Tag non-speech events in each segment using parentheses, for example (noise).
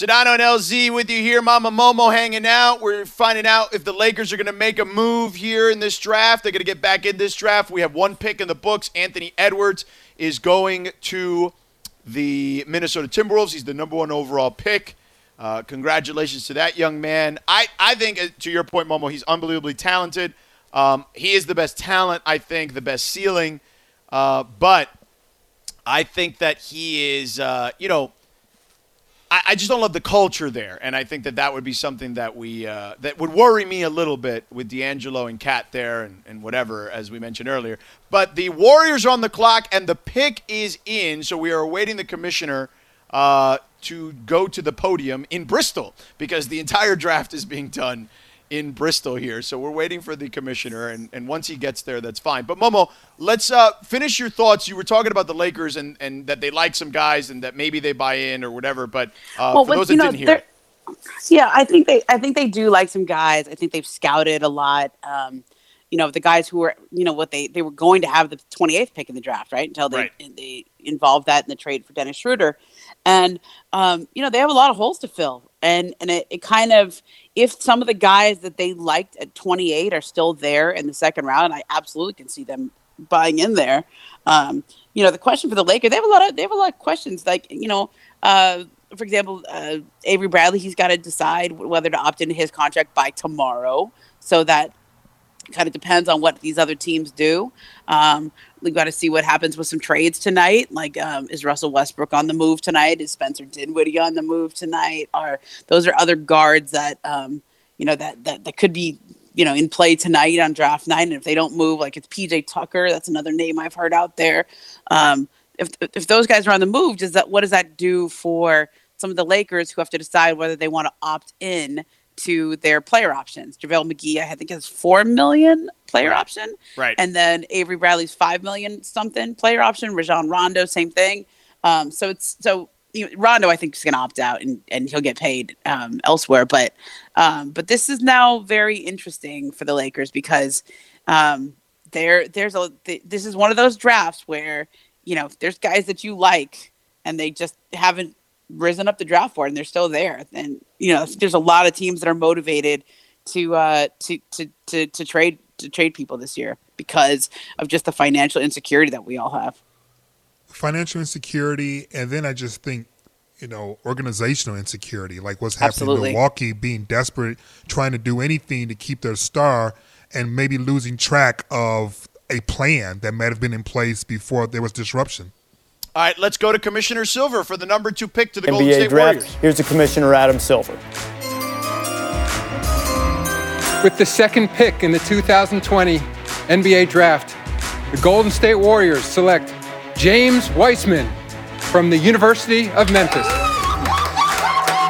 Sedano and LZ with you here. Mama Momo hanging out. We're finding out if the Lakers are going to make a move here in this draft. They're going to get back in this draft. We have one pick in the books. Anthony Edwards is going to the Minnesota Timberwolves. He's the number one overall pick. Uh, congratulations to that young man. I, I think, uh, to your point, Momo, he's unbelievably talented. Um, he is the best talent, I think, the best ceiling. Uh, but I think that he is, uh, you know, I, I, just don't love the culture there, and I think that that would be something that we uh, that would worry me a little bit with D'Angelo and KAT there and, and whatever, as we mentioned earlier. But the Warriors are on the clock, and the pick is in, so we are awaiting the commissioner uh, to go to the podium in Bristol because the entire draft is being done in Bristol here. So we're waiting for the commissioner, and, and once he gets there, that's fine. But Momo, let's uh, finish your thoughts. You were talking about the Lakers and, and that they like some guys and that maybe they buy in or whatever. But uh, well, for those that know, didn't hear, yeah, I think they I think they do like some guys. I think they've scouted a lot. Um, you know, the guys who were you know what they they were going to have the 28th pick in the draft, right? Until they right. they involved that in the trade for Dennis Schroeder, and um, you know they have a lot of holes to fill and and it, it kind of if some of the guys that they liked at 28 are still there in the second round, and I absolutely can see them buying in there. Um, you know, the question for the Lakers, they have a lot of they have a lot of questions. Like you know, uh, for example, uh, Avery Bradley, he's got to decide whether to opt into his contract by tomorrow, so that kind of depends on what these other teams do. Um, we've got to see what happens with some trades tonight. Like, um, is Russell Westbrook on the move tonight? Is Spencer Dinwiddie on the move tonight? Are those are other guards that um, you know that that that could be you know in play tonight on draft night? And if they don't move, like it's PJ Tucker, that's another name I've heard out there. Um, if if those guys are on the move, does that what does that do for some of the Lakers who have to decide whether they want to opt in? To their player options. JaVale McGee, I think, has four million player right. option. Right. And then Avery Bradley's five million something player option. Rajon Rondo, same thing. Um, so it's so you know, Rondo, I think, is going to opt out and, and he'll get paid um, elsewhere. But um, but this is now very interesting for the Lakers because um, there there's a th- this is one of those drafts where you know there's guys that you like and they just haven't risen up the draft board and they're still there. And you know, there's a lot of teams that are motivated to uh, to, to to to trade to trade people this year because of just the financial insecurity that we all have. Financial insecurity, and then I just think you know, organizational insecurity, like what's happening Absolutely. in Milwaukee, being desperate, trying to do anything to keep their star, and maybe losing track of a plan that might have been in place before there was disruption. All right, let's go to Commissioner Silver for the number two pick to the NBA Golden State draft. Warriors. Here's the Commissioner Adam Silver. With the second pick in the 2020 NBA draft, the Golden State Warriors select James Wiseman from the University of Memphis. Uh,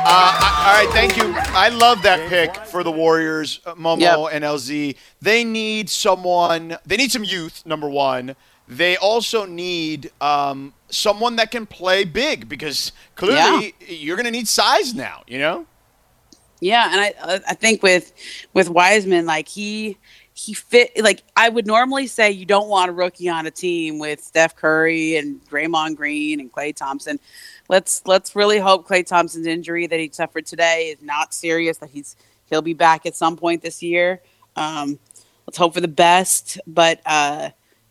all right, thank you. I love that pick for the Warriors, uh, Momo yep. and LZ. They need someone. They need some youth. Number one. They also need um, someone that can play big because clearly yeah. you're going to need size now. You know. Yeah, and I I think with with Wiseman, like he he fit like I would normally say you don't want a rookie on a team with Steph Curry and Draymond Green and Klay Thompson. Let's let's really hope Klay Thompson's injury that he suffered today is not serious. That he's he'll be back at some point this year. Um, let's hope for the best. But uh,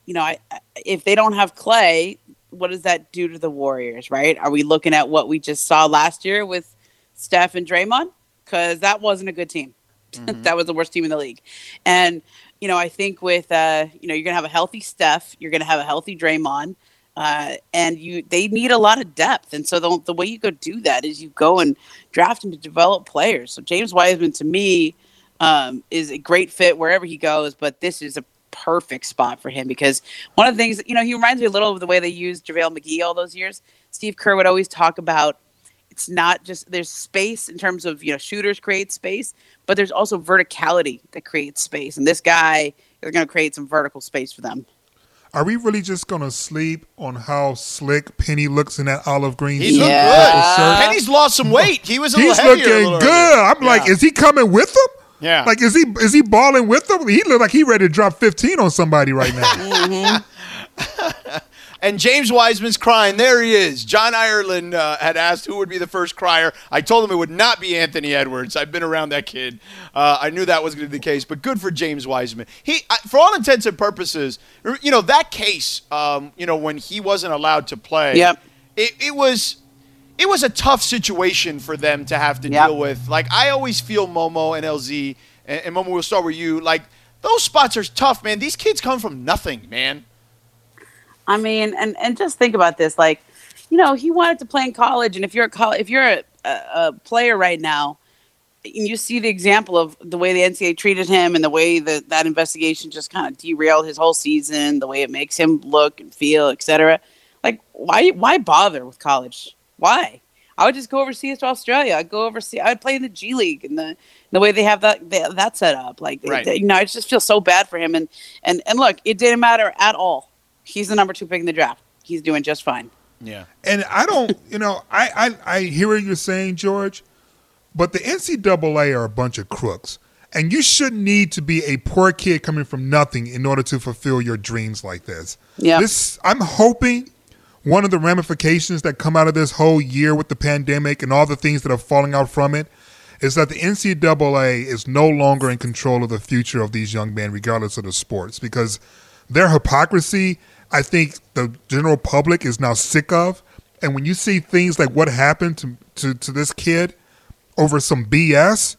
you know, I, if they don't have Klay, what does that do to the Warriors? Right? Are we looking at what we just saw last year with Steph and Draymond? Because that wasn't a good team. (laughs) Mm-hmm. that was the worst team in the league. And you know, I think with uh, you know, you're gonna have a healthy Steph, you're gonna have a healthy Draymond. Uh, and you they need a lot of depth. And so the, the way you go do that is you go and draft and develop players. So James Wiseman to me um, is a great fit wherever he goes, but this is a perfect spot for him because one of the things, you know, he reminds me a little of the way they used JaVale McGee all those years. Steve Kerr would always talk about it's not just there's space in terms of, you know, shooters create space, but there's also verticality that creates space. And this guy is going to create some vertical space for them. Are we really just gonna sleep on how slick Penny looks in that olive green He's yeah. good. Penny's lost some weight. He was a He's looking good. I'm yeah. like, is he coming with them? Yeah. Like, is he is he balling with them? He look like he ready to drop 15 on somebody right now. (laughs) mm-hmm. (laughs) And James Wiseman's crying. There he is. John Ireland uh, had asked who would be the first crier. I told him it would not be Anthony Edwards. I've been around that kid. Uh, I knew that was going to be the case. But good for James Wiseman. He, for all intents and purposes, you know that case. Um, you know when he wasn't allowed to play. Yep. It, it was it was a tough situation for them to have to Yep. deal with. Like I always feel Momo and LZ, and, and Momo, we'll start with you. Like those spots are tough, man. These kids come from nothing, man. I mean, and and just think about this, like, you know, he wanted to play in college, and if you're a col- if you're a, a, a player right now, and you see the example of the way the NCAA treated him and the way that that investigation just kind of derailed his whole season, the way it makes him look and feel, etc. Like, why why bother with college? Why? I would just go overseas to Australia. I'd go overseas. I'd play in the G League and the the way they have that they, that set up. Like, Right. you know, I just feel so bad for him. And and and look, it didn't matter at all. He's the number two pick in the draft. He's doing just fine. Yeah. And I don't, (laughs) you know, I, I, I hear what you're saying, George, but the NCAA are a bunch of crooks. And you shouldn't need to be a poor kid coming from nothing in order to fulfill your dreams like this. Yeah. This I'm hoping one of the ramifications that come out of this whole year with the pandemic and all the things that are falling out from it is that the NCAA is no longer in control of the future of these young men, regardless of the sports, because their hypocrisy, I think the general public is now sick of. And when you see things like what happened to, to, to this kid over some BS,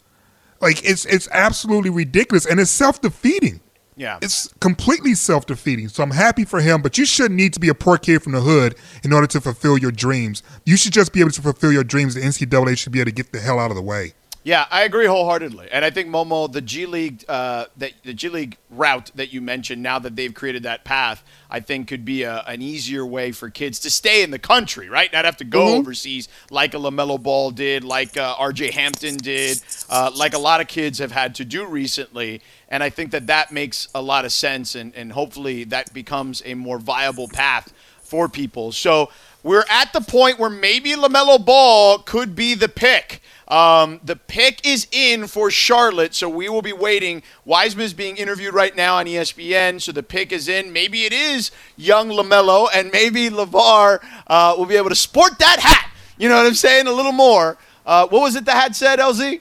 like it's it's absolutely ridiculous and it's self defeating. Yeah. It's completely self defeating. So I'm happy for him, but you shouldn't need to be a poor kid from the hood in order to fulfill your dreams. You should just be able to fulfill your dreams. The NCAA should be able to get the hell out of the way. Yeah, I agree wholeheartedly, and I think Momo, the G League, uh, that the G League route that you mentioned, now that they've created that path, I think could be a, an easier way for kids to stay in the country, right? Not have to go overseas like a LaMelo Ball did, like uh, R.J. Hampton did, uh, like a lot of kids have had to do recently, and I think that that makes a lot of sense, and and hopefully that becomes a more viable path for people. So we're at the point where maybe LaMelo Ball could be the pick. Um, the pick is in for Charlotte, so we will be waiting. Wiseman is being interviewed right now on ESPN, so the pick is in. Maybe it is young LaMelo, and maybe LaVar uh, will be able to sport that hat. You know what I'm saying? A little more. Uh, what was it the hat said, LZ?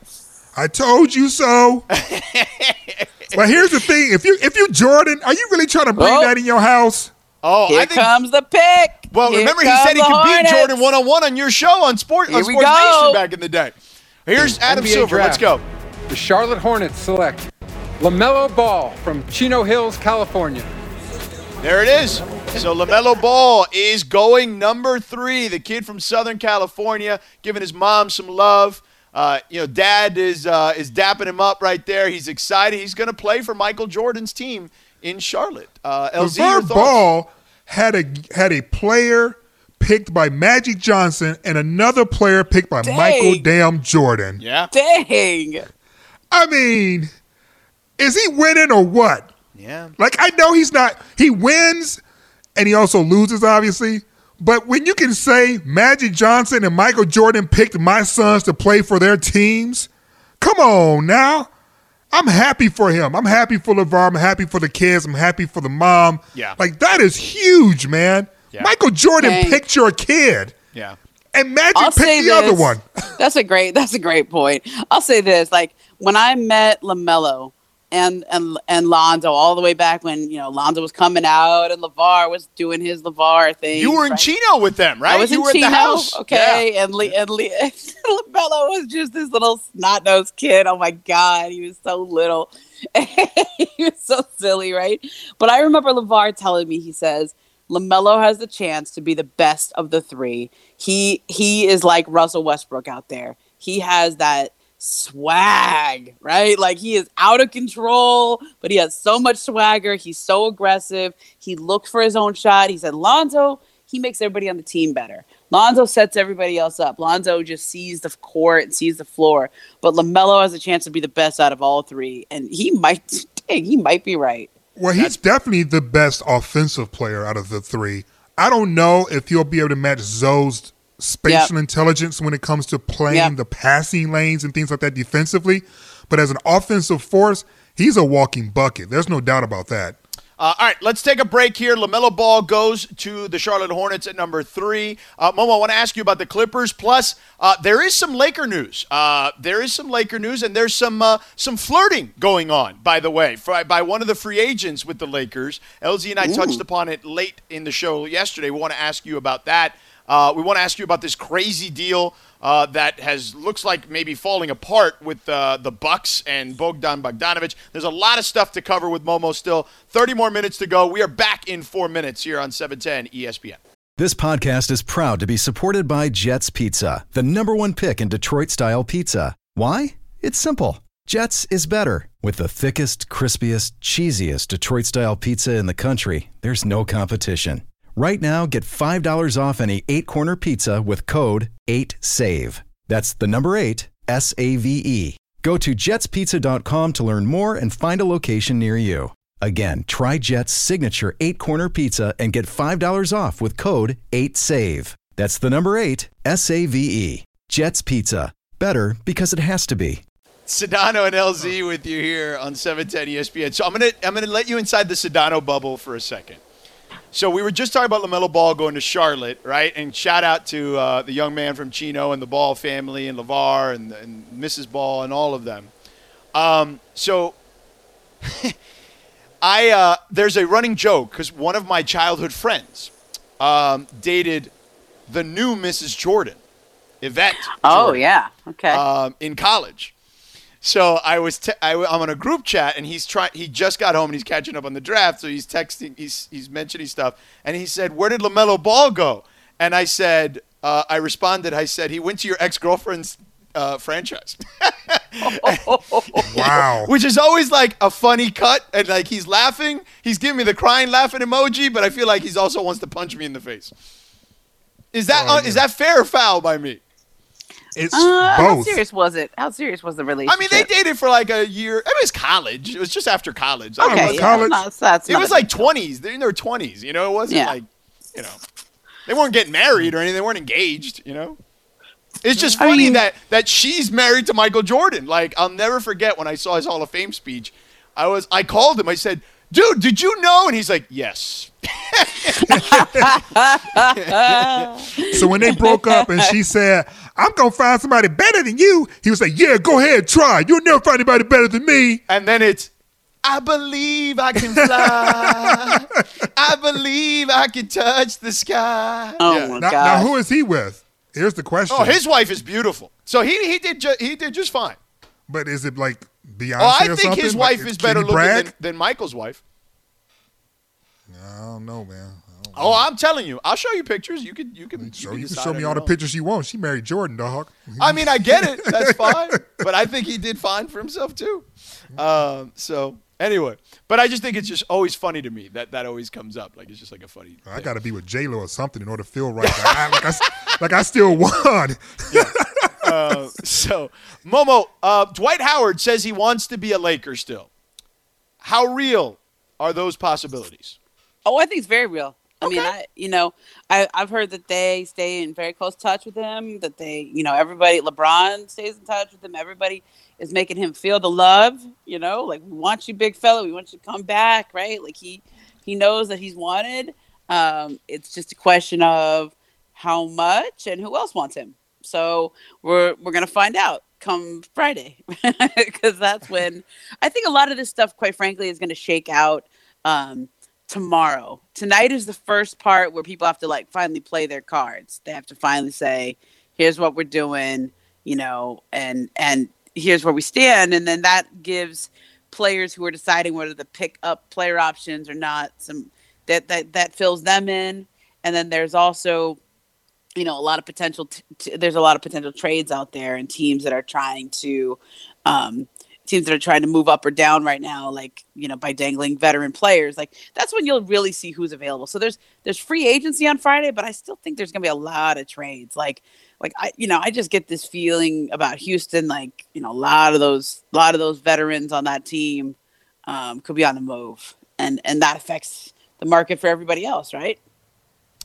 I told you so. (laughs) but here's the thing: if you if you Jordan, are you really trying to bring Oh. that in your house? Oh, Here I think. comes the pick. Well, Here remember he said he the could beat Jordan one on one on your show on Sport on Here we Sports go. Nation back in the day. Here's Adam NBA Silver. Let's go. The Charlotte Hornets select LaMelo Ball from Chino Hills, California. There it is. So LaMelo Ball is going number three. The kid from Southern California, giving his mom some love. Uh, you know, dad is uh, is dapping him up right there. He's excited. He's going to play for Michael Jordan's team in Charlotte. Uh, LZ, LaVar? Ball had a had a player picked by Magic Johnson and another player picked by Dang. Michael Damn Jordan. Yeah. Dang. I mean, is he winning or what? Yeah. Like I know he's not. He wins, and he also loses, obviously. But when you can say Magic Johnson and Michael Jordan picked my sons to play for their teams, come on now. I'm happy for him. I'm happy for LaVar. I'm happy for the kids. I'm happy for the mom. Yeah. Like that is huge, man. Yeah. Michael Jordan Dang. picked your kid, Yeah. and Magic I'll picked the other one. (laughs) That's a great. That's a great point. I'll say this: like when I met LaMelo and and and Lonzo all the way back when you know Lonzo was coming out and LaVar was doing his LaVar thing. You were in right? Chino with them, right? I was you in were Chino, at the house. okay, and Le- and Le- LaMelo (laughs) was just this little snot nosed kid. Oh my god, he was so little, (laughs) he was so silly, right? But I remember LaVar telling me, he says. LaMelo has the chance to be the best of the three. He he is like Russell Westbrook out there. He has that swag, right? Like he is out of control, but he has so much swagger. He's so aggressive. He looked for his own shot. He said, Lonzo, he makes everybody on the team better. Lonzo sets everybody else up. Lonzo just sees the court and sees the floor. But LaMelo has a chance to be the best out of all three. And he might, (laughs) dang, he might be right. Well, he's definitely the best offensive player out of the three. I don't know if he'll be able to match Zo's spatial intelligence when it comes to playing Yep. the passing lanes and things like that defensively. But as an offensive force, he's a walking bucket. There's no doubt about that. Uh, all right, let's take a break here. LaMelo Ball goes to the Charlotte Hornets at number three. Uh, Momo, I want to ask you about the Clippers. Plus, uh, there is some Laker news. Uh, there is some Laker news, and there's some uh, some flirting going on, by the way, for, by one of the free agents with the Lakers. LZ and I Ooh. touched upon it late in the show yesterday. We want to ask you about that. Uh, we want to ask you about this crazy deal uh, that has looks like maybe falling apart with uh, the Bucks and Bogdan Bogdanovich. There's a lot of stuff to cover with Momo still. 30 more minutes to go. We are back in four minutes here on 710 ESPN. This podcast is proud to be supported by Jets Pizza, the number one pick in Detroit style pizza. Why? It's simple. Jets is better. With the thickest, crispiest, cheesiest Detroit style pizza in the country, there's no competition. Right now, get $5 off any eight corner pizza with code 8SAVE. That's the number eight, S A V E. Go to jetspizza.com to learn more and find a location near you. Again, try Jet's signature eight corner pizza and get $5 off with code 8SAVE. That's the number eight, S A V E. Jet's Pizza. Better because it has to be. Sedano and LZ with you here on 710 ESPN. So I'm gonna I'm gonna let you inside the Sedano bubble for a second. So we were just talking about LaMelo Ball going to Charlotte, right? And shout out to uh, the young man from Chino and the Ball family and LaVar and, and Mrs. Ball and all of them. Um, so (laughs) I uh, there's a running joke because one of my childhood friends um, dated the new Mrs. Jordan, Yvette. Oh yeah, okay. Um, in college, so I was te- I, am on a group chat and he's trying. He just got home and he's catching up on the draft. So he's texting. He's he's mentioning stuff and he said, "Where did LaMelo Ball go?" And I said, uh, I responded. I said, "He went to your ex girlfriend's uh, franchise." (laughs) wow. (laughs) Which is always like a funny cut and like he's laughing. He's giving me the crying laughing emoji, but I feel like he's also wants to punch me in the face. Is that oh, uh, yeah. is that fair or foul by me? It's uh, both. How serious was it? How serious was the relationship? I mean, they dated for like a year. I mean, it was college. It was just after college. Okay, it was yeah, college. Not, that's it was like twenties. They're in their twenties. You know, it wasn't yeah. like, you know, they weren't getting married or anything. They weren't engaged. You know, it's just funny I mean, that that she's married to Michael Jordan. Like, I'll never forget when I saw his Hall of Fame speech. I was, I called him. I said, "Dude, did you know?" And he's like, "Yes." (laughs) (laughs) so when they broke up and she said, I'm gonna find somebody better than you, he was like, Yeah, go ahead, try. You'll never find anybody better than me. And then it's I believe I can fly. (laughs) I believe I can touch the sky. Oh yeah. my now, god! Now who is he with? Here's the question. Oh, his wife is beautiful. So he he did ju- he did just fine. But is it like Beyonce? Oh, I think something? his wife like, is better looking than, than Michael's wife. I don't know, man. Oh, I'm telling you, I'll show you pictures. You could, you can, show, you, can, show me all the pictures you want. She married Jordan, dog. I mean, I get it. That's (laughs) fine, but I think he did fine for himself too. Um, so anyway, but I just think it's just always funny to me that that always comes up. Like it's just like a funny. I got to be with J Lo or something in order to feel right. Like I, like, I, like I still won. (laughs) yeah. uh, so Momo, uh, Dwight Howard says he wants to be a Laker still. How real are those possibilities? Oh, I think it's very real. I okay. mean, I you know, I I've heard that they stay in very close touch with him. That they, you know, everybody, LeBron stays in touch with him. Everybody is making him feel the love. You know, like we want you, big fella. We want you to come back, right? Like he he knows that he's wanted. Um, it's just a question of how much and who else wants him. So we're we're gonna find out come Friday (laughs) because that's when I think a lot of this stuff, quite frankly, is going to shake out. Um, tomorrow. Tonight is the first part where people have to like finally play their cards. They have to finally say, "Here's what we're doing," you know, and and here's where we stand, and then that gives players who are deciding whether to pick up player options or not some that that that fills them in, and then there's also you know a lot of potential t- t- there's a lot of potential trades out there and teams that are trying to um, teams that are trying to move up or down right now, like you know, by dangling veteran players, like that's when you'll really see who's available. So there's there's free agency on Friday, but I still think there's gonna be a lot of trades. Like like I you know I just get this feeling about Houston, like you know a lot of those a lot of those veterans on that team um, could be on the move, and and that affects the market for everybody else, right?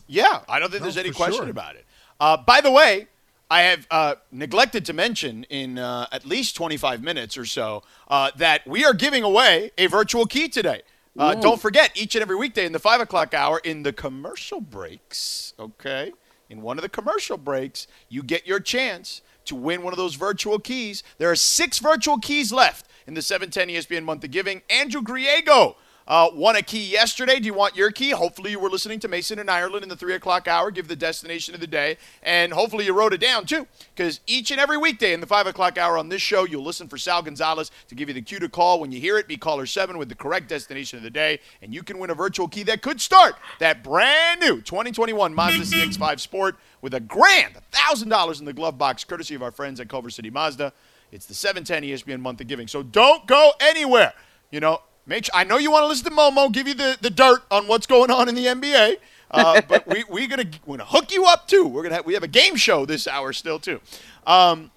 Yeah, I don't think no, there's any question sure. about it. Uh, by the way, I have uh, neglected to mention in uh, at least 25 minutes or so uh, that we are giving away a virtual key today. Uh, don't forget, each and every weekday in the 5 o'clock hour, in the commercial breaks, okay? In one of the commercial breaks, you get your chance to win one of those virtual keys. There are six virtual keys left in the 710 ESPN Month of Giving. Andrew Griego uh, won a key yesterday. Do you want your key? Hopefully, you were listening to Mason in Ireland in the 3 o'clock hour. Give the destination of the day. And hopefully, you wrote it down too. Because each and every weekday in the 5 o'clock hour on this show, you'll listen for Sal Gonzalez to give you the cue to call. When you hear it, be caller 7 with the correct destination of the day. And you can win a virtual key that could start that brand new 2021 Mazda CX5 Sport with a grand $1,000 in the glove box, courtesy of our friends at Culver City Mazda. It's the 710 ESPN Month of Giving. So don't go anywhere. You know, Make sure, I know you want to listen to Momo give you the, the dirt on what's going on in the NBA, uh, (laughs) but we we're gonna we're gonna hook you up too. We're gonna have, we have a game show this hour still too. Um,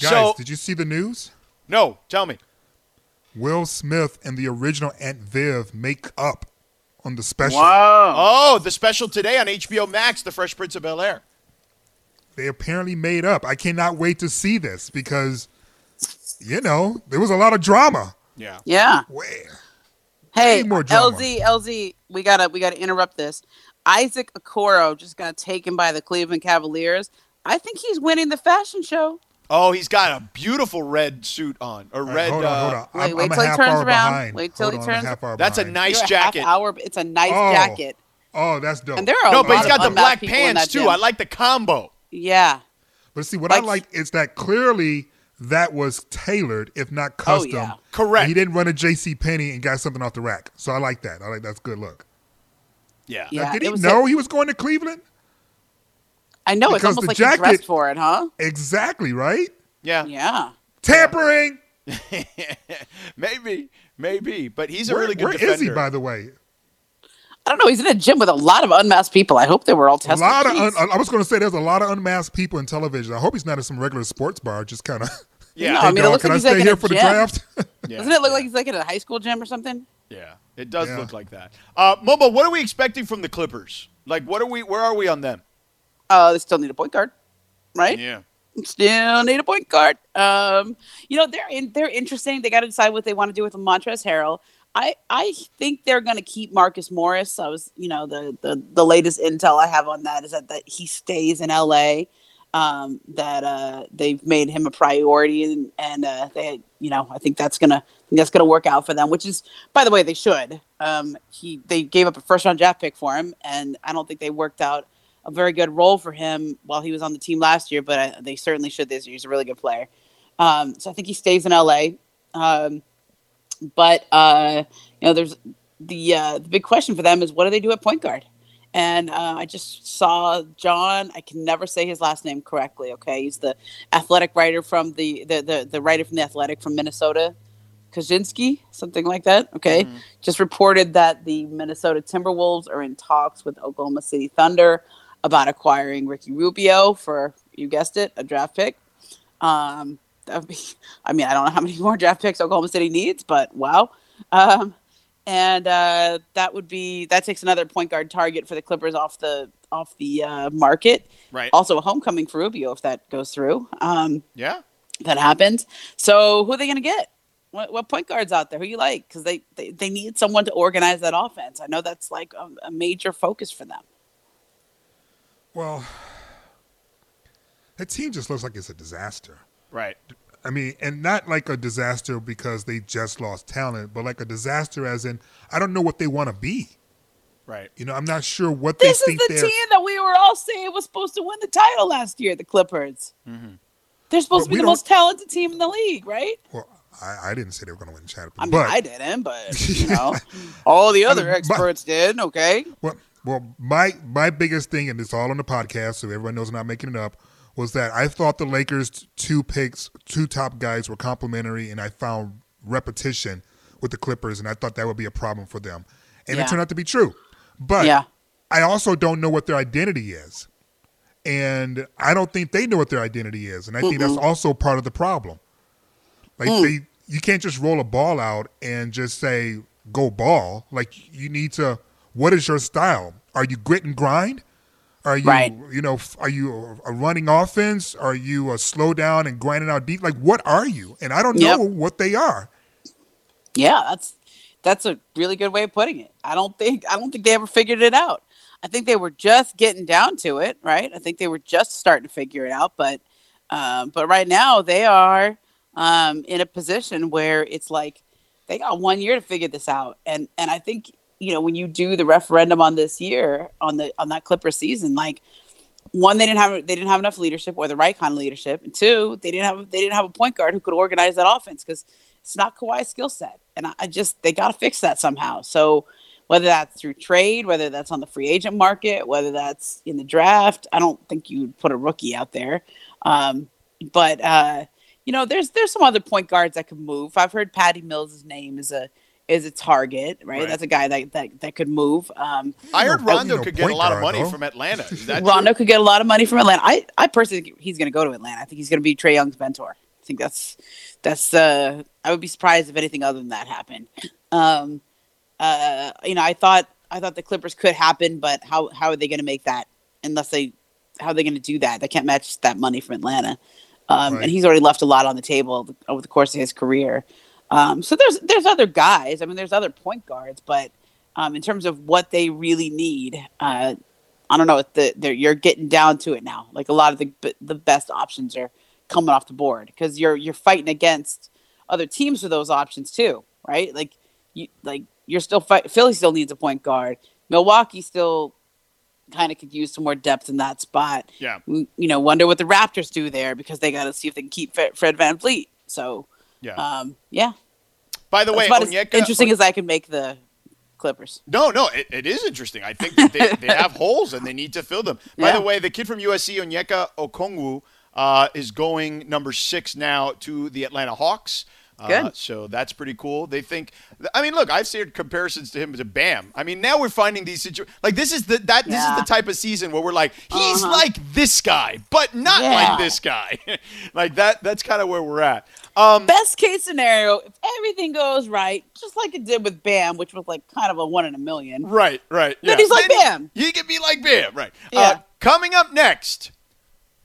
Guys, so, did you see the news? No, tell me. Will Smith and the original Aunt Viv make up on the special. Wow. Oh, the special today on HBO Max, The Fresh Prince of Bel Air. They apparently made up. I cannot wait to see this because, you know, there was a lot of drama. Yeah. Yeah. Where? Hey, Need more drama. LZ, LZ, we gotta we gotta interrupt this. Isaac Okoro just got taken by the Cleveland Cavaliers. I think he's winning the fashion show. Oh, he's got a beautiful red suit on, or All right, red. hold on, uh, hold on. wait, I'm, wait I'm till he turns around. behind. Wait till Hold he on, I'm a turns- half hour That's a nice You're a jacket. Half hour, it's a nice Oh. jacket. Oh, that's dope. And there are No, but he's lot got the black pants too. gym. I like the combo. Yeah. But see, what I Like- like is that clearly that was tailored, if not Oh, custom. yeah. Correct. And he didn't run a J.C. Penney and got something off the rack. So I like that. I like that's a good look. Yeah. Yeah. Now, did he know a- he was going to Cleveland? I know it's Because almost the like jacket- he dressed for it, huh? Exactly right. Yeah. Yeah. Tampering. (laughs) maybe, maybe, but he's a Where, really good where defender. is he, by the way? I don't know. He's in a gym with a lot of unmasked people. I hope they were all tested. A tested. lot of. Un, I was going to say there's a lot of unmasked people in television. I hope he's not in some regular sports bar, just kind of. (laughs) yeah. No, I mean, it looks can like I he's stay like in here a for the gym. draft? (laughs) yeah. Doesn't it look yeah. like he's like in a high school gym or something? Yeah, it does Yeah. look like that. Uh, Momo, what are we expecting from the Clippers? Like, what are we? Where are we on them? Uh, they still need a point guard, right? Yeah, Still need a point guard. Um, you know they're in, they're interesting. They got to decide what they want to do with Montrezl Harrell. I I think they're going to keep Marcus Morris. I was you know the the the latest intel I have on that is that that he stays in L.A. Um, that uh, they've made him a priority and and uh, they you know I think that's gonna that's gonna work out for them. Which is by the way they should. Um, he they gave up a first round draft pick for him, and I don't think they worked out a very good role for him while he was on the team last year, but I, they certainly should this year. He's a really good player. Um, so I think he stays in LA. Um, but uh, you know, there's the uh, the big question for them is what do they do at point guard? And uh, I just saw John. I can never say his last name correctly. Okay, he's the athletic writer from the the the, the writer from the Athletic from Minnesota. Kaczynski, something like that. Okay, just reported that the Minnesota Timberwolves are in talks with Oklahoma City Thunder about acquiring Ricky Rubio for you guessed it, a draft pick. Um, be, I mean, I don't know how many more draft picks Oklahoma City needs, but wow. Um, and uh, that would be that takes another point guard target for the Clippers off the off the uh, market. right. Also, a homecoming for Rubio if that goes through. Um, Yeah, that happens. So who are they going to get? What, what point guards out there? Who you like? Because they, they they need someone to organize that offense. I know that's like a, a major focus for them. well, that team just looks like it's a disaster. right. I mean, and not like a disaster because they just lost talent, but like a disaster as in I don't know what they want to be. Right. You know, I'm not sure what This they is think the they're. team that we were all saying was supposed to win the title last year. The Clippers. Mm-hmm. They're supposed But to be the don't- most talented team in the league, right? Well, I, I didn't say they were going to win the championship, I mean, but I didn't, but (laughs) you know, all the other mean, but- experts did. Okay. Well, well, my my biggest thing, and it's all on the podcast, so everyone knows I'm not making it up, was that I thought the Lakers' two picks, two top guys, were complementary, and I found repetition with the Clippers, and I thought that would be a problem for them, and Yeah. it turned out to be true. But Yeah. I also don't know what their identity is, and I don't think they know what their identity is, and I think that's also part of the problem. Like Mm. they, you can't just roll a ball out and just say go ball. Like you need to. What is your style? Are you grit and grind? Are you, Right. you know, are you a- running offense? Are you a slow down and grinding out deep? Like, what are you? And I don't Yep. know what they are. Yeah, that's that's a really good way of putting it. I don't think I don't think they ever figured it out. I think they were just getting down to it, right? I think they were just starting to figure it out, but um, but right now they are um, in a position where it's like they got one year to figure this out, and and I think you know when you do the referendum on this year on the on that Clipper season, like one they didn't have they didn't have enough leadership or the right kind of leadership, and two they didn't have they didn't have a point guard who could organize that offense because it's not Kawhi's skill set, and I, I just they got to fix that somehow. So whether that's through trade, whether that's on the free agent market, whether that's in the draft, I don't think you would put a rookie out there. Um, but uh, you know, there's there's some other point guards that could move. I've heard Patty Mills' name is a is a target, right? right? That's a guy that, that, that could move. Um, I heard Rondo could get a lot of money though. from Atlanta. Rondo true? could get a lot of money from Atlanta. I, I personally think he's going to go to Atlanta. I think he's going to be Trae Young's mentor. I think that's that's. Uh, I would be surprised if anything other than that happened. Um, uh, you know, I thought I thought the Clippers could happen, but how how are they going to make that unless they how are they going to do that? They can't match that money from Atlanta. Um, right. And he's already left a lot on the table over the course of his career. Um, so there's there's other guys. I mean, there's other point guards, but um, in terms of what they really need, uh, I don't know. The, you're getting down to it now. Like a lot of the the best options are coming off the board because you're you're fighting against other teams for those options too, right? Like you like you're still fight. Philly still needs a point guard. Milwaukee still kind of could use some more depth in that spot. Yeah. You know, wonder what the Raptors do there because they got to see if they can keep Fred Van VanVleet. So, yeah. Um, yeah. By the way, Onyeka, interesting as I can make the Clippers. No, no, it, it is interesting. I think they, (laughs) they have holes and they need to fill them. By yeah. the way, the kid from USC, Onyeka Okongwu, uh, is going number six now to the Atlanta Hawks. Good. Uh, so that's pretty cool. They think. I mean, look, I've seen comparisons to him to Bam. I mean, now we're finding these situations. Like this is the that yeah. this is the type of season where we're like, he's uh-huh. like this guy, but not yeah. like this guy. (laughs) like that. That's kind of where we're at. Um, Best case scenario, if everything goes right, just like it did with Bam, which was like kind of a one in a million. Right. Right. Yeah. Then he's like then Bam. He, he can be like Bam. Right. Yeah. Uh, coming up next.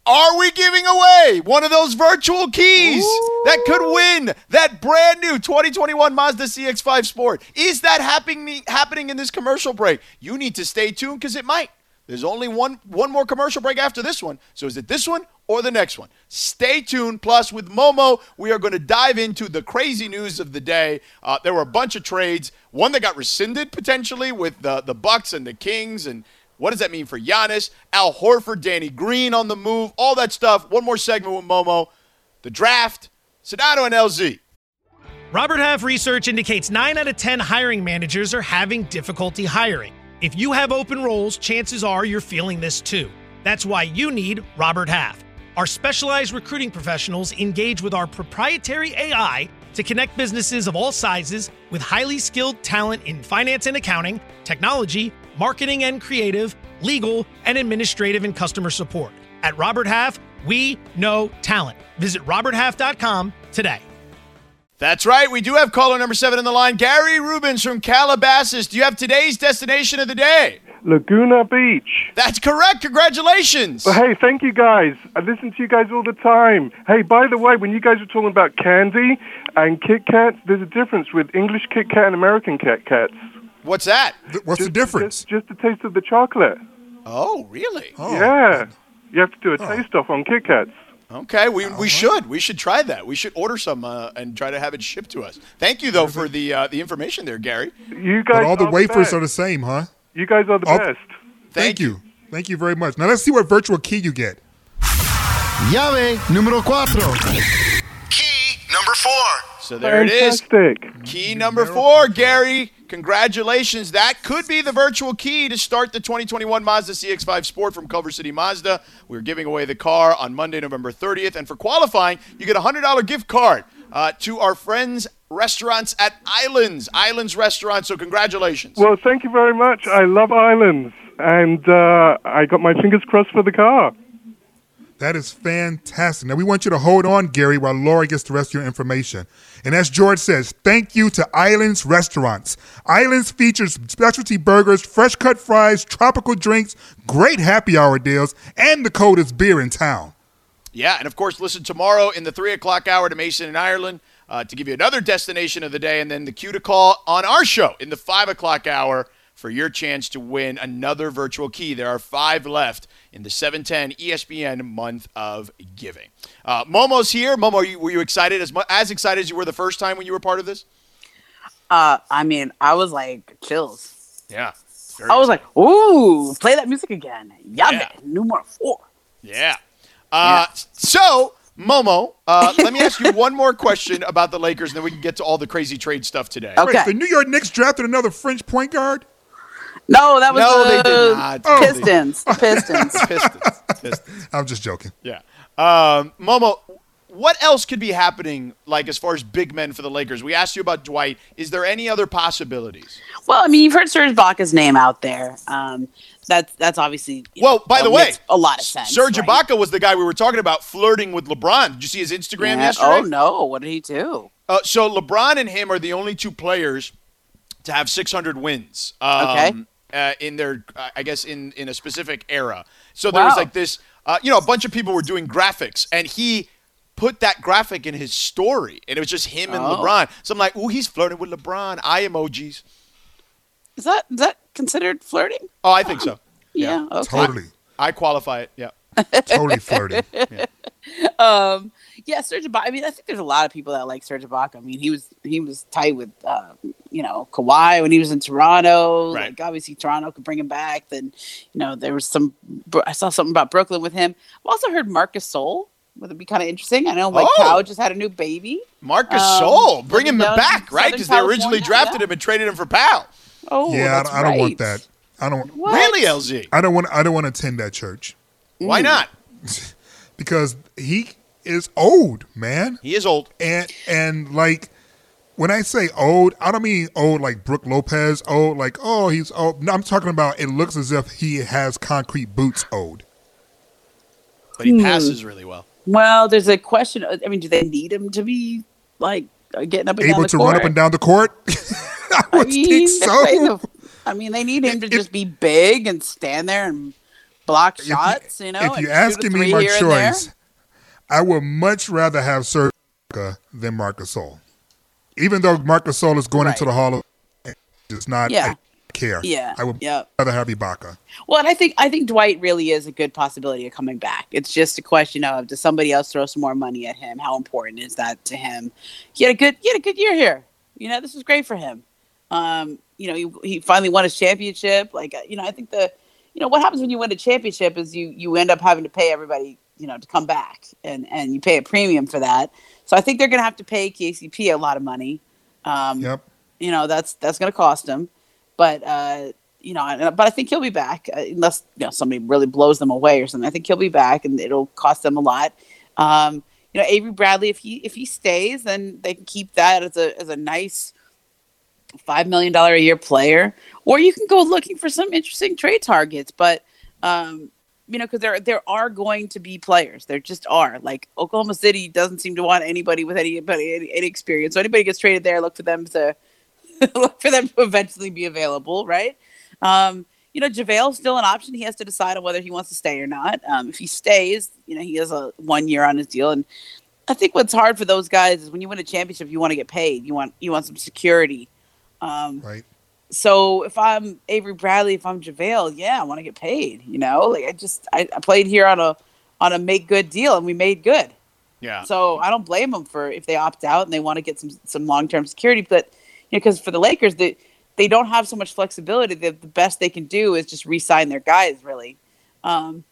Are we giving away one of those virtual keys Ooh. that could win that brand new 2021 Mazda CX5 Sport? Is that happening happening in this commercial break? You need to stay tuned because it might. There's only one one more commercial break after this one. So is it this one or the next one? Stay tuned. Plus, with Momo, we are going to dive into the crazy news of the day. Uh, there were a bunch of trades. One that got rescinded potentially with the the Bucks and the Kings and what does that mean for Giannis, Al Horford, Danny Green on the move, all that stuff. One more segment with Momo. The draft, Sedano and LZ. Robert Half research indicates 9 out of 10 hiring managers are having difficulty hiring. If you have open roles, chances are you're feeling this too. That's why you need Robert Half. Our specialized recruiting professionals engage with our proprietary AI to connect businesses of all sizes with highly skilled talent in finance and accounting, technology, marketing and creative, legal, and administrative and customer support. At Robert Half, we know talent. Visit RobertHalf.com today. That's right. We do have caller number seven in the line. Gary Rubens from Calabasas. Do you have today's destination of the day? Laguna Beach. That's correct. Congratulations. Well, hey, thank you guys. I listen to you guys all the time. Hey, by the way, when you guys were talking about candy and Kit Kats, there's a difference with English Kit Kat and American Kit Kats. What's that? What's just, the difference? Just, just, the taste of the chocolate. Oh, really? Oh. Yeah. You have to do a oh. taste off on Kit Kats. Okay, we, we should we should try that. We should order some uh, and try to have it shipped to us. Thank you though for the uh, the information there, Gary. You guys, but all the wafers the are the same, huh? You guys are the best. Thank, thank you. you. Thank you very much. Now let's see what virtual key you get. Llave número cuatro. Key number four. So there Fantastic. it is. Key number four, Gary. Congratulations. That could be the virtual key to start the 2021 Mazda CX5 Sport from Culver City Mazda. We're giving away the car on Monday, November 30th. And for qualifying, you get a $100 gift card uh, to our friends restaurants at Islands, Islands Restaurant. So congratulations. Well, thank you very much. I love Islands. And uh, I got my fingers crossed for the car. That is fantastic. Now we want you to hold on, Gary, while Laura gets the rest of your information. And as George says, thank you to Islands Restaurants. Islands features specialty burgers, fresh cut fries, tropical drinks, great happy hour deals, and the coldest beer in town. Yeah, and of course, listen tomorrow in the three o'clock hour to Mason in Ireland. uh, to give you another destination of the day and then the cue to call on our show in the 5 o'clock hour for your chance to win another virtual key. There are five left in the 710 ESPN month of giving. Uh, Momo's here. Momo, you, were you excited as, as excited as you were the first time when you were part of this? Uh, I mean, I was like chills. Yeah. I was like, ooh, play that music again. Yame, yeah. numero four. Yeah. Uh, yeah. So, Momo, uh, let me ask you (laughs) one more question about the Lakers, and then we can get to all the crazy trade stuff today. Okay. Wait, the New York Knicks drafted another French point guard? No, that was no, the they did not. Oh. Pistons. (laughs) Pistons. Pistons. Pistons. I'm just joking. Yeah. Um, Momo, what else could be happening, like as far as big men for the Lakers? We asked you about Dwight. Is there any other possibilities? Well, I mean, you've heard Serge Ibaka's name out there. Um, that's that's obviously well. By the way, a lot of sense. Serge right? Ibaka was the guy we were talking about flirting with LeBron. Did you see his Instagram yeah. yesterday? Oh no, what did he do? Uh, so LeBron and him are the only two players to have 600 wins. Um, okay. Uh, in their, uh, I guess, in in a specific era. So there wow. was like this, uh, you know, a bunch of people were doing graphics, and he put that graphic in his story, and it was just him and Oh. LeBron. So I'm like, ooh, he's flirting with LeBron. Eye emojis. Is that is that considered flirting? Oh, I think so. Yeah. Okay. Totally. I qualify it. Yeah. Totally flirting. Yeah. (laughs) Um. Yeah, Serge Ibaka. I mean, I think there's a lot of people that like Serge Ibaka. I mean, he was he was tight with uh, you know Kawhi when he was in Toronto. Right. Like obviously Toronto could bring him back. Then you know there was some. I saw something about Brooklyn with him. I've also heard Marc Gasol. Would it be kind of interesting? I know like Oh. Cow just had a new baby. Marcus Um, Sol, bring him back, right? Because they originally drafted yeah. him and traded him for Pau. Oh, yeah, I, I don't want that. I don't. What? Really, LZ? I don't want. I don't want to attend that church Why Mm. not? (laughs) because he is old, man. He is old. and and like when I say old, I don't mean old like Brook Lopez old, like oh he's old. No, I'm talking about it looks as if he has concrete boots old. But he Hmm. passes really well. Well, there's a question. I mean, do they need him to be like uh, getting up and down Able the to court? run up and down the court. (laughs) I I mean, think they're so. I mean, they need him to If- just be big and stand there and block If you- shots. You, know, if you're asking me my here and there. choice, I would much rather have Serge than Marc Gasol. Even though Marc Gasol is going into the Hall of it's not Yeah. Care. Yeah, I would yeah. rather have Ibaka. Well, and I think I think Dwight really is a good possibility of coming back. It's just a question of does somebody else throw some more money at him? How important is that to him? He had a good he had a good year here. You know, this was great for him. Um, you know, he, he finally won his championship. Like, uh, you know, I think the, you know, what happens when you win a championship is you you end up having to pay everybody, you know, to come back, and and you pay a premium for that. So I think they're going to have to pay KCP a lot of money. Um, Yep. you know that's that's going to cost him but uh you know but i think he'll be back uh, unless you know somebody really blows them away or something i think he'll be back and it'll cost them a lot um you know avery bradley if he if he stays then they can keep that as a as a nice five million dollar a year player or you can go looking for some interesting trade targets but um you know because there there are going to be players there just are like oklahoma city doesn't seem to want anybody with anybody any, any experience so anybody gets traded there look for them to (laughs) look for them to eventually be available, right? Um, you know, JaVale's still an option. He has to decide on whether he wants to stay or not. Um, if he stays, you know, he has a one year on his deal. And I think what's hard for those guys is when you win a championship, you want to get paid. You want you want some security. Um, Right. so if I'm Avery Bradley, if I'm JaVale, yeah, I want to get paid. You know, like I just I, I played here on a on a make good deal and we made good. Yeah. So I don't blame them for if they opt out and they want to get some some long term security. But you know, because for the Lakers, they they don't have so much flexibility. The, the best they can do is just re-sign their guys, really. Um,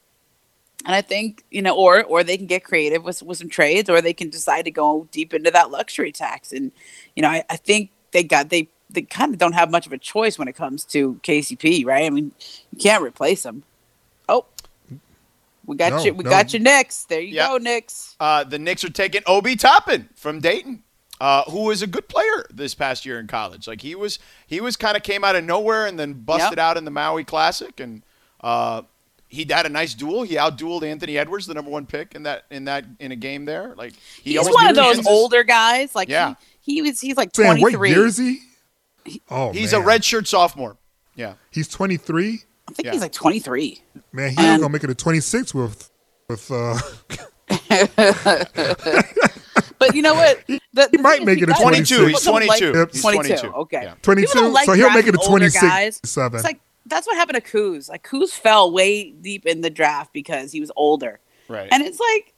and I think you know, or or they can get creative with with some trades, or they can decide to go deep into that luxury tax. And you know, I, I think they got they they kind of don't have much of a choice when it comes to KCP, right? I mean, you can't replace him. Oh, we got No, you. We no. got your Knicks. There you Yeah. go, Knicks. Uh, the Knicks are taking Obi Toppin from Dayton, uh, who was a good player this past year in college. Like he was, he was kind of came out of nowhere and then busted Yep. out in the Maui Classic, and uh, he had a nice duel. He outdueled Anthony Edwards, the number one pick in that in that in a game there. Like he He's one of those Kansas. older guys. Like Yeah. he, he was. He's like Saying twenty what year is he? Oh, He's man. a redshirt sophomore. Yeah. He's 23. I think Yeah. he's like twenty three. Man, he's And- gonna make it to 26 with with uh But (laughs) But you know what? The, He might make it a 22. He's 26. 22. Yep. He's 22. 22. Okay. Yeah. 22, like so he'll make it a 26, guys. seven. It's like that's what happened to Kuz. Like Kuz fell way deep in the draft because he was older, Right. and it's like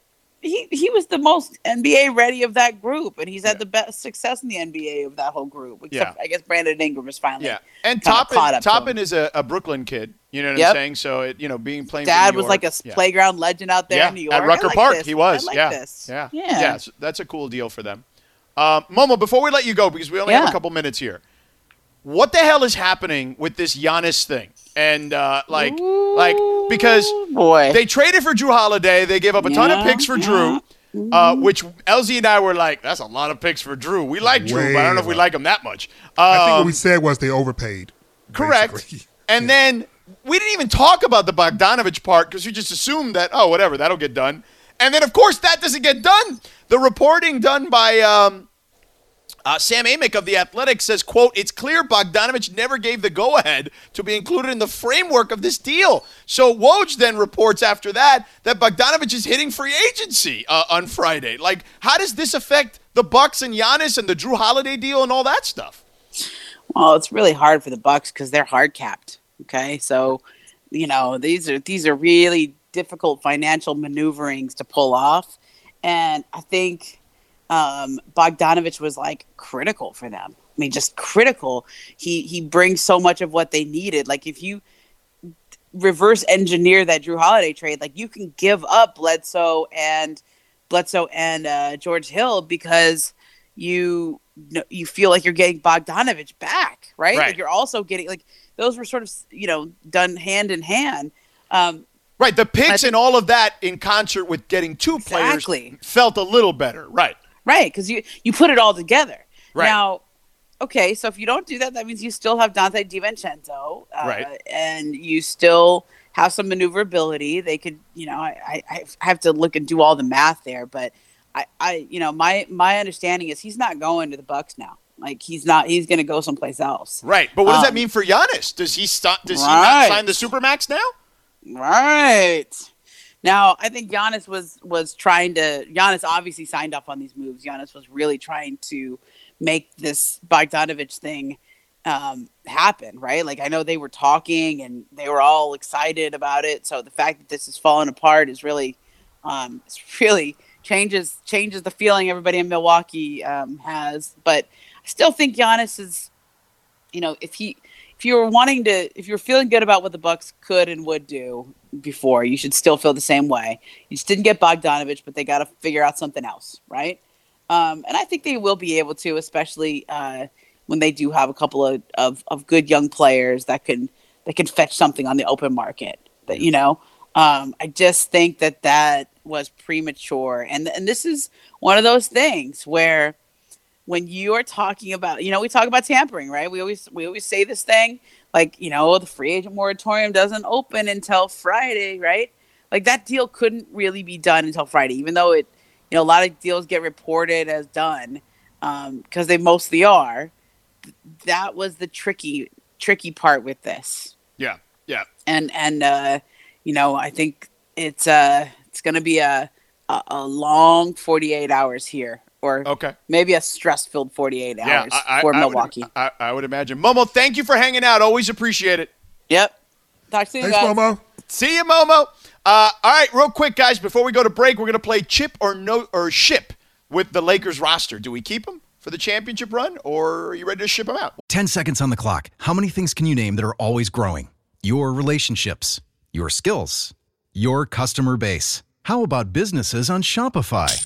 he he was the most NBA ready of that group, and he's had Yeah. the best success in the NBA of that whole group. Except Yeah. I guess Brandon Ingram is finally. Yeah, and Toppin, caught up to. Toppin is a, a Brooklyn kid. You know what I'm Yep. saying? So it, you know, being playing. Dad was like a yeah. playground legend out there yeah, in New York. at Rucker like Park. this. He was. Like yeah. this. yeah, yeah, yeah. so that's a cool deal for them. Um, Momo, before we let you go, because we only have a couple minutes here, what the hell is happening with this Giannis thing? And uh, like, like because boy. they traded for Jrue Holiday, they gave up a ton of picks for yeah. Jrue. Uh, which LZ and I were like, that's a lot of picks for Jrue. We like Jrue, but I don't know if we like him that much. I think what Um, we said was they overpaid. Correct. basically. (laughs) And then we didn't even talk about the Bogdanovich part because we just assumed that, oh, whatever, that'll get done. And then, of course, that doesn't get done. The reporting done by um, uh, Sam Amick of The Athletic says, quote, it's clear Bogdanovich never gave the go-ahead to be included in the framework of this deal. So Woj then reports after that that Bogdanovich is hitting free agency uh, on Friday. Like, how does this affect the Bucks and Giannis and the Jrue Holiday deal and all that stuff? Well, it's really hard for the Bucks because they're hard capped. Okay, so you know these are these are really difficult financial maneuverings to pull off, and I think um, Bogdanovich was like critical for them. I mean, just critical. He he brings so much of what they needed. Like if you reverse engineer that Jrue Holiday trade, like you can give up Bledsoe and Bledsoe and uh, George Hill because you you feel like you're getting Bogdanovich back, right? Right. Like you're also getting like those were sort of you know done hand in hand. Um, Right, the picks and all of that in concert with getting two Exactly. players felt a little better. Right. Right, because you you put it all together. Right. Now, okay, so if you don't do that, that means you still have Donte DiVincenzo, uh, Right. And you still have some maneuverability. They could, you know, I, I I have to look and do all the math there, but I, I, you know, my my understanding is he's not going to the Bucks now. Like he's not. He's going to go someplace else. Right. But what does that Um, mean for Giannis? Does he stop does he not sign the supermax now? Right. Now, I think Giannis was was trying to. Giannis obviously signed up on these moves. Giannis was really trying to make this Bogdanovich thing um, happen, right? Like I know they were talking and they were all excited about it. So the fact that this is falling apart is really, um, really changes changes the feeling everybody in Milwaukee um, has. But I still think Giannis is, you know, if he if you were wanting to, if you're feeling good about what the Bucks could and would do before, you should still feel the same way. You just didn't get Bogdanovich, but they got to figure out something else, right? Um, and I think they will be able to, especially uh, when they do have a couple of, of, of good young players that can that can fetch something on the open market. That you know, um, I just think that that was premature, and and this is one of those things where when you are talking about, you know, we talk about tampering, right? We always we always say this thing like, you know, the free agent moratorium doesn't open until Friday, right? Like that deal couldn't really be done until Friday, even though it, you know, a lot of deals get reported as done because they mostly are. Th- That was the tricky tricky part with this, Yeah. Yeah. and and uh, you know, I think it's uh it's gonna be a a, a long forty eight hours here, or Okay. maybe a stress filled 48 hours I, I, for I Milwaukee. Would, I, I would imagine. Momo, thank you for hanging out. Always appreciate it. yep. Talk soon, Thanks, guys. Momo. See you, Momo. Uh, all right, real quick, guys. Before we go to break, we're gonna play chip or no or ship with the Lakers roster. Do we keep them for the championship run, or are you ready to ship them out? 10 seconds on the clock. How many things can you name that are always growing? Your relationships, your skills, your customer base. How about businesses on Shopify?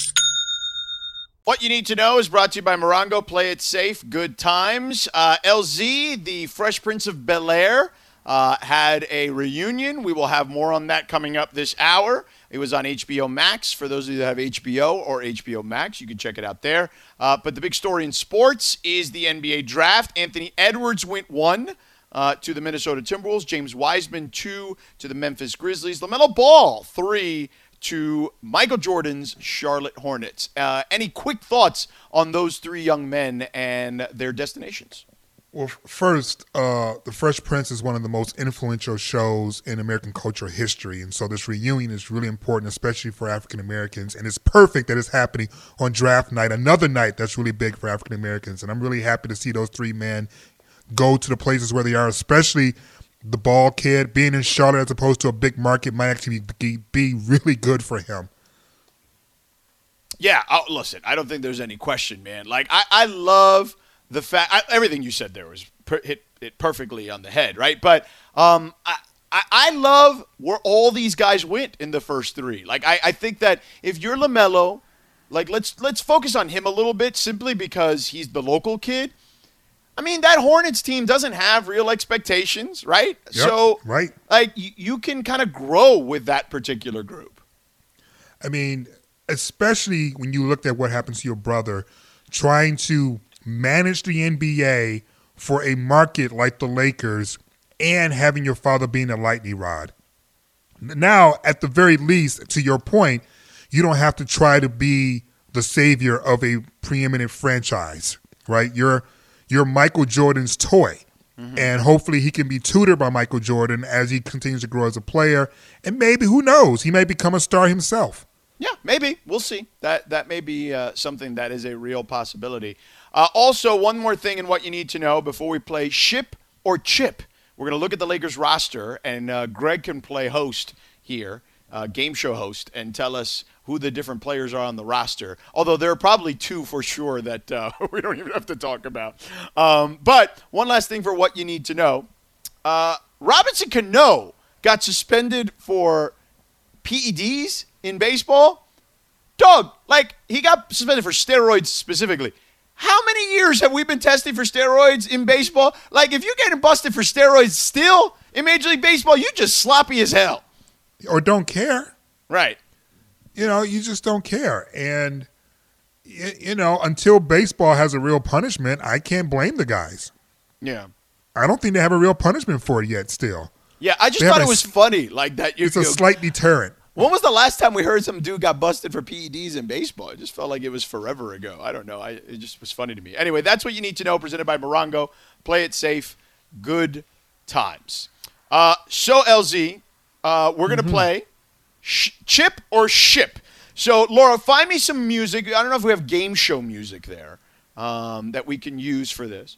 What you need to know is brought to you by Morongo. Play it safe. Good times. Uh, LZ, the Fresh Prince of Bel Air, uh, had a reunion. We will have more on that coming up this hour. It was on HBO Max. For those of you that have HBO or HBO Max, you can check it out there. Uh, but the big story in sports is the NBA draft. Anthony Edwards went one. Uh, to the Minnesota Timberwolves, James Wiseman two to the Memphis Grizzlies, LaMelo Ball three to Michael Jordan's Charlotte Hornets. Uh, any quick thoughts on those three young men and their destinations? Well, first, uh, The Fresh Prince is one of the most influential shows in American cultural history. And so this reunion is really important, especially for African Americans. And it's perfect that it's happening on draft night, another night that's really big for African Americans. And I'm really happy to see those three men go to the places where they are, especially the ball kid. Being in Charlotte as opposed to a big market might actually be, be really good for him. Yeah, I'll, listen, I don't think there's any question, man. Like, I, I love the fact I, everything you said there was per, hit it perfectly on the head, right? But um, I, I, I love where all these guys went in the first three. Like I, I think that if you're LaMelo, like let's let's focus on him a little bit simply because he's the local kid. I mean that Hornets team doesn't have real expectations, right? Yep, so right, like you, you can kind of grow with that particular group. I mean, especially when you looked at what happens to your brother, trying to manage the NBA for a market like the Lakers and having your father being a lightning rod. Now, at the very least, to your point, you don't have to try to be the savior of a preeminent franchise, right? You're you're Michael Jordan's toy. Mm-hmm. And hopefully he can be tutored by Michael Jordan as he continues to grow as a player. And maybe, who knows, he may become a star himself. Yeah, maybe. We'll see. That that may be uh, something that is a real possibility. Uh, also, one more thing and what you need to know before we play ship or chip. We're going to look at the Lakers roster, and uh, Greg can play host here, uh, game show host, and tell us who the different players are on the roster. Although there are probably two for sure that uh, (laughs) we don't even have to talk about. Um, but one last thing for what you need to know uh, Robinson Cano got suspended for PEDs in baseball. Dog, like, he got suspended for steroids specifically. How many years have we been testing for steroids in baseball? Like, if you're getting busted for steroids still in Major League Baseball, you're just sloppy as hell. Or don't care. Right. You know, you just don't care. And, you know, until baseball has a real punishment, I can't blame the guys. Yeah. I don't think they have a real punishment for it yet still. Yeah, I just they thought it was funny. Like that. You, it's a slight deterrent. When was the last time we heard some dude got busted for PEDs in baseball? It just felt like it was forever ago. I don't know. I, it just was funny to me. Anyway, that's what you need to know. Presented by Morongo. Play it safe. Good times. Uh, so LZ, uh, we're gonna mm-hmm. play sh- chip or ship. So Laura, find me some music. I don't know if we have game show music there um, that we can use for this.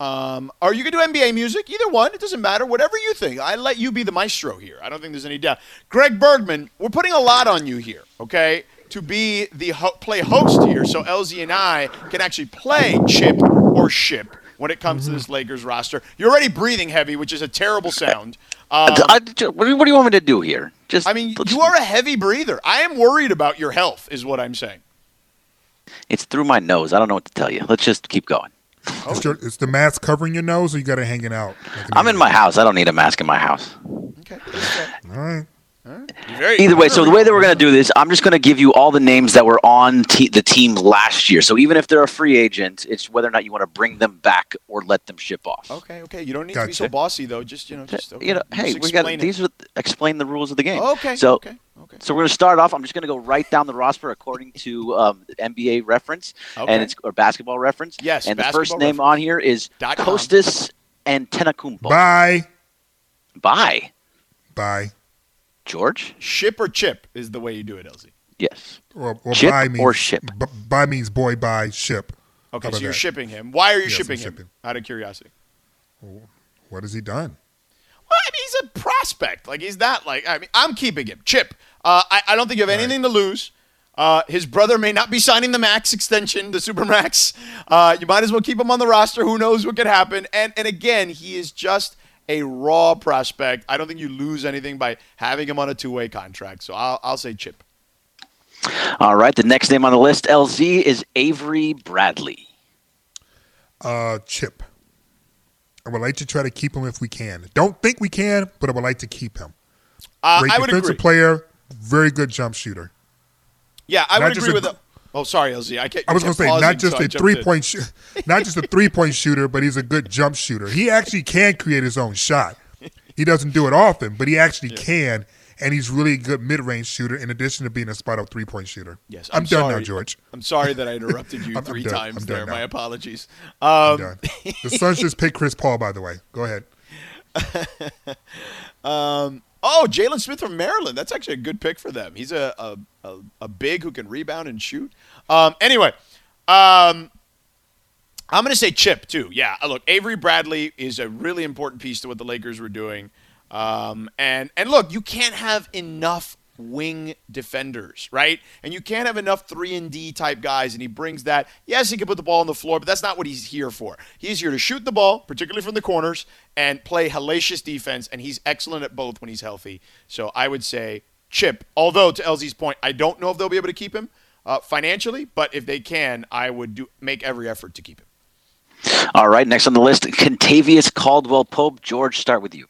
Um, are you to do NBA music? Either one. It doesn't matter. Whatever you think. I let you be the maestro here. I don't think there's any doubt. Greg Bergman, we're putting a lot on you here, okay, to be the ho- play host here so LZ and I can actually play chip or ship when it comes mm-hmm. to this Lakers roster. You're already breathing heavy, which is a terrible sound. (laughs) Um, I, I, what do you want me to do here? Just I mean, you are a heavy breather. I am worried about your health, is what I'm saying. It's through my nose. I don't know what to tell you. Let's just keep going. Oh. Is, your, is, the mask covering your nose, or you got it hanging out? Like I'm in my house. I don't need a mask in my house. Okay. All right. Either way, so the way that we're going to do this, I'm just going to give you all the names that were on te- the team last year. So even if they're a free agent, it's whether or not you want to bring them back or let them ship off. Okay, okay. You don't need gotcha. to be so bossy though. Just you know, just okay. you know, hey, we got these are explain the rules of the game. Okay. So okay. Okay. So we're going to start off. I'm just going to go right down the roster according to um, NBA reference okay. and it's or basketball reference. Yes. And the first name on here is Kostas Antetokounmpo. Bye. Bye. Bye. George? Ship or chip is the way you do it, LZ. Yes. Well, well chip buy means, or ship? B- buy means boy, buy, ship. Okay, so you're that? shipping him. Why are you yes, shipping I'm him? Out of curiosity. What has he done? Well, I mean, he's a prospect. Like he's not like I mean, I'm keeping him. Chip. Uh, I, I don't think you have anything right. to lose. Uh, his brother may not be signing the max extension, the super max. Uh, you might as well keep him on the roster. Who knows what could happen? And and again, he is just a raw prospect. I don't think you lose anything by having him on a two way contract. So I'll, I'll say Chip. All right. The next name on the list, LZ, is Avery Bradley. Uh, Chip. I would like to try to keep him if we can. Don't think we can, but I would like to keep him. Uh, Great I defensive agree. player, very good jump shooter. Yeah, I not would agree with. A, oh, sorry, LZ. I, I was going to say not just so a three point, sh- not just a three point shooter, but he's a good jump shooter. He actually can create his own shot. He doesn't do it often, but he actually yeah. can, and he's really a good mid range shooter. In addition to being a spot up three point shooter. Yes, I'm, I'm done sorry. now, George. I'm sorry that I interrupted you (laughs) I'm, three I'm times there. Now. My apologies. Um, (laughs) the Suns just picked Chris Paul, by the way. Go ahead. (laughs) um, oh, Jalen Smith from Maryland. That's actually a good pick for them. He's a a, a, a big who can rebound and shoot. Um, anyway, um, I'm going to say Chip too. Yeah, uh, look, Avery Bradley is a really important piece to what the Lakers were doing. Um, and and look, you can't have enough wing defenders, right? And you can't have enough 3 and D type guys and he brings that. Yes, he can put the ball on the floor, but that's not what he's here for. He's here to shoot the ball, particularly from the corners and play hellacious defense and he's excellent at both when he's healthy. So I would say Chip. Although to LZ's point, I don't know if they'll be able to keep him uh, financially, but if they can, I would do make every effort to keep him. All right, next on the list, Kentavious Caldwell Pope. George, start with you.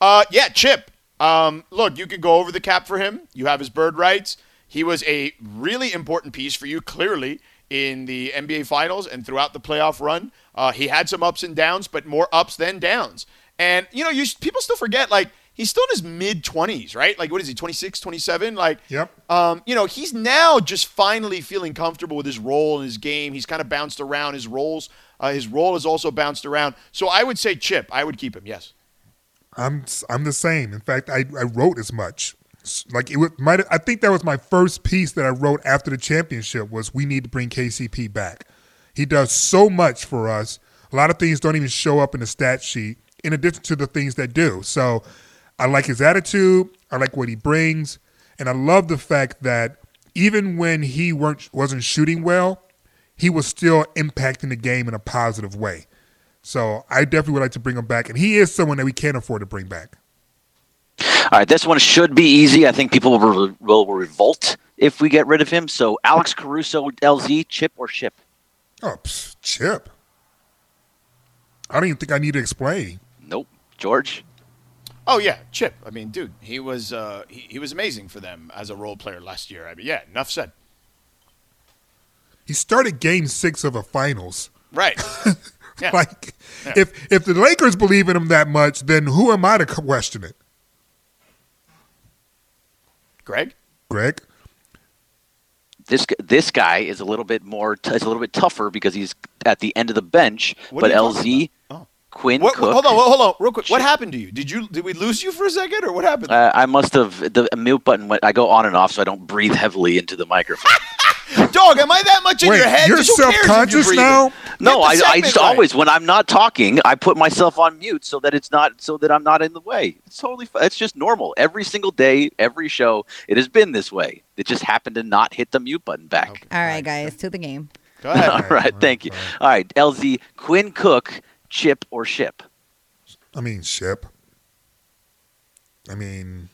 Uh, yeah, Chip. Um, look, you can go over the cap for him. You have his bird rights. He was a really important piece for you, clearly, in the NBA Finals and throughout the playoff run. Uh, he had some ups and downs, but more ups than downs. And, you know, you people still forget, like, he's still in his mid 20s, right? Like, what is he, 26, 27? Like, yep. Um, you know, he's now just finally feeling comfortable with his role in his game. He's kind of bounced around. His roles, uh, his role has also bounced around. So I would say Chip. I would keep him, yes. I'm I'm the same. In fact, I, I wrote as much. Like it my I think that was my first piece that I wrote after the championship was we need to bring KCP back. He does so much for us. A lot of things don't even show up in the stat sheet in addition to the things that do. So I like his attitude, I like what he brings, and I love the fact that even when he weren't wasn't shooting well, he was still impacting the game in a positive way. So I definitely would like to bring him back, and he is someone that we can't afford to bring back. All right, this one should be easy. I think people will, will revolt if we get rid of him. So Alex Caruso, LZ, chip or ship? Oh, pff, chip. I don't even think I need to explain. Nope. George? Oh yeah, Chip. I mean, dude, he was uh, he, he was amazing for them as a role player last year. I mean, yeah, enough said. He started Game Six of a finals. Right. (laughs) Yeah. (laughs) like, yeah. if if the Lakers believe in him that much, then who am I to question it? Greg. Greg. This this guy is a little bit more t- is a little bit tougher because he's at the end of the bench. What but LZ. Oh. Quinn what, Cook. Hold on, hold on, real quick. What happened to you? Did you did we lose you for a second, or what happened? Uh, I must have the mute button. Went, I go on and off, so I don't breathe heavily into the microphone. (laughs) Dog, am I that much in Wait, your head? You're self conscious now. No, I, I just right. always when I'm not talking, I put myself on mute so that it's not so that I'm not in the way. It's totally. It's just normal. Every single day, every show, it has been this way. It just happened to not hit the mute button back. Okay. All right, guys, to the game. Go ahead. (laughs) All right, thank you. All right, LZ, Quinn Cook, chip or ship. I mean, ship. I mean,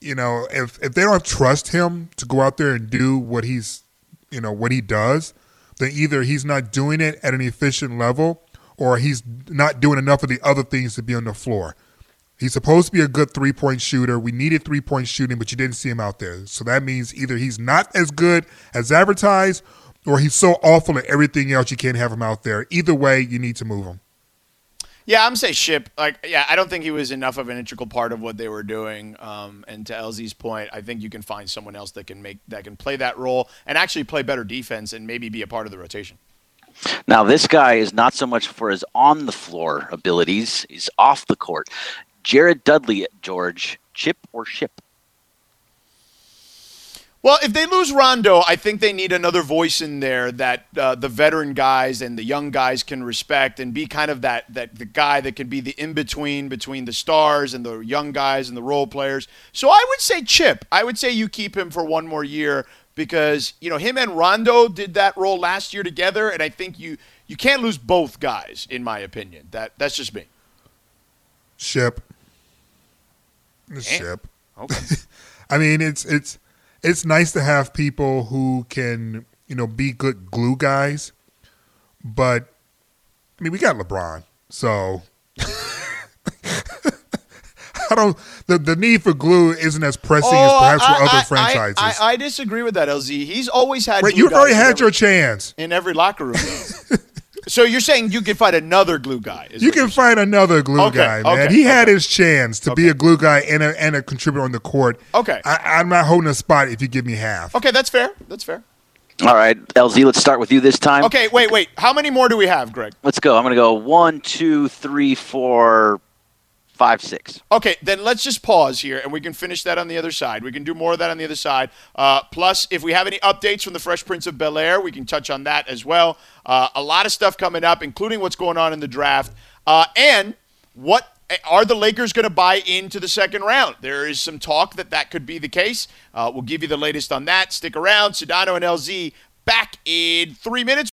you know, if if they don't trust him to go out there and do what he's, you know, what he does, then either he's not doing it at an efficient level or he's not doing enough of the other things to be on the floor. He's supposed to be a good three point shooter. We needed three point shooting, but you didn't see him out there. So that means either he's not as good as advertised or he's so awful at everything else you can't have him out there. Either way, you need to move him. Yeah, I'm say ship. Like, yeah, I don't think he was enough of an integral part of what they were doing. Um, and to LZ's point, I think you can find someone else that can make that can play that role and actually play better defense and maybe be a part of the rotation. Now, this guy is not so much for his on the floor abilities; he's off the court. Jared Dudley, George, chip or ship? Well, if they lose Rondo, I think they need another voice in there that uh, the veteran guys and the young guys can respect and be kind of that that the guy that can be the in between between the stars and the young guys and the role players. So I would say Chip. I would say you keep him for one more year because you know him and Rondo did that role last year together, and I think you you can't lose both guys in my opinion. That that's just me. Ship. Ship. Okay. (laughs) I mean, it's it's it's nice to have people who can, you know, be good glue guys. But I mean, we got LeBron, so (laughs) I don't. The, the need for glue isn't as pressing as Oh, perhaps I, for other I- franchises. I, I, I disagree with that, LZ. He's always had. Right, glue you've already had every- your chance. in every locker room. (laughs) though. so you're saying you can find another glue guy? is You can find another glue Okay, guy, man. okay, he had okay. his chance to be a glue guy and a, and a contributor on the court. Okay. I, I'm not holding a spot if you give me half. Okay, that's fair. That's fair. All right, LZ, let's start with you this time. Okay, wait, wait. How many more do we have, Greg? Let's go. I'm going to go one, two, three, four, five, six. Okay, then let's just pause here and we can finish that on the other side. We can do more of that on the other side. Uh, plus, if we have any updates from the Fresh Prince of Bel Air, we can touch on that as well. Uh, a lot of stuff coming up, including what's going on in the draft. Uh, and what are the Lakers going to buy into the second round? There is some talk that that could be the case. Uh, we'll give you the latest on that. Stick around. Sedano and LZ back in three minutes.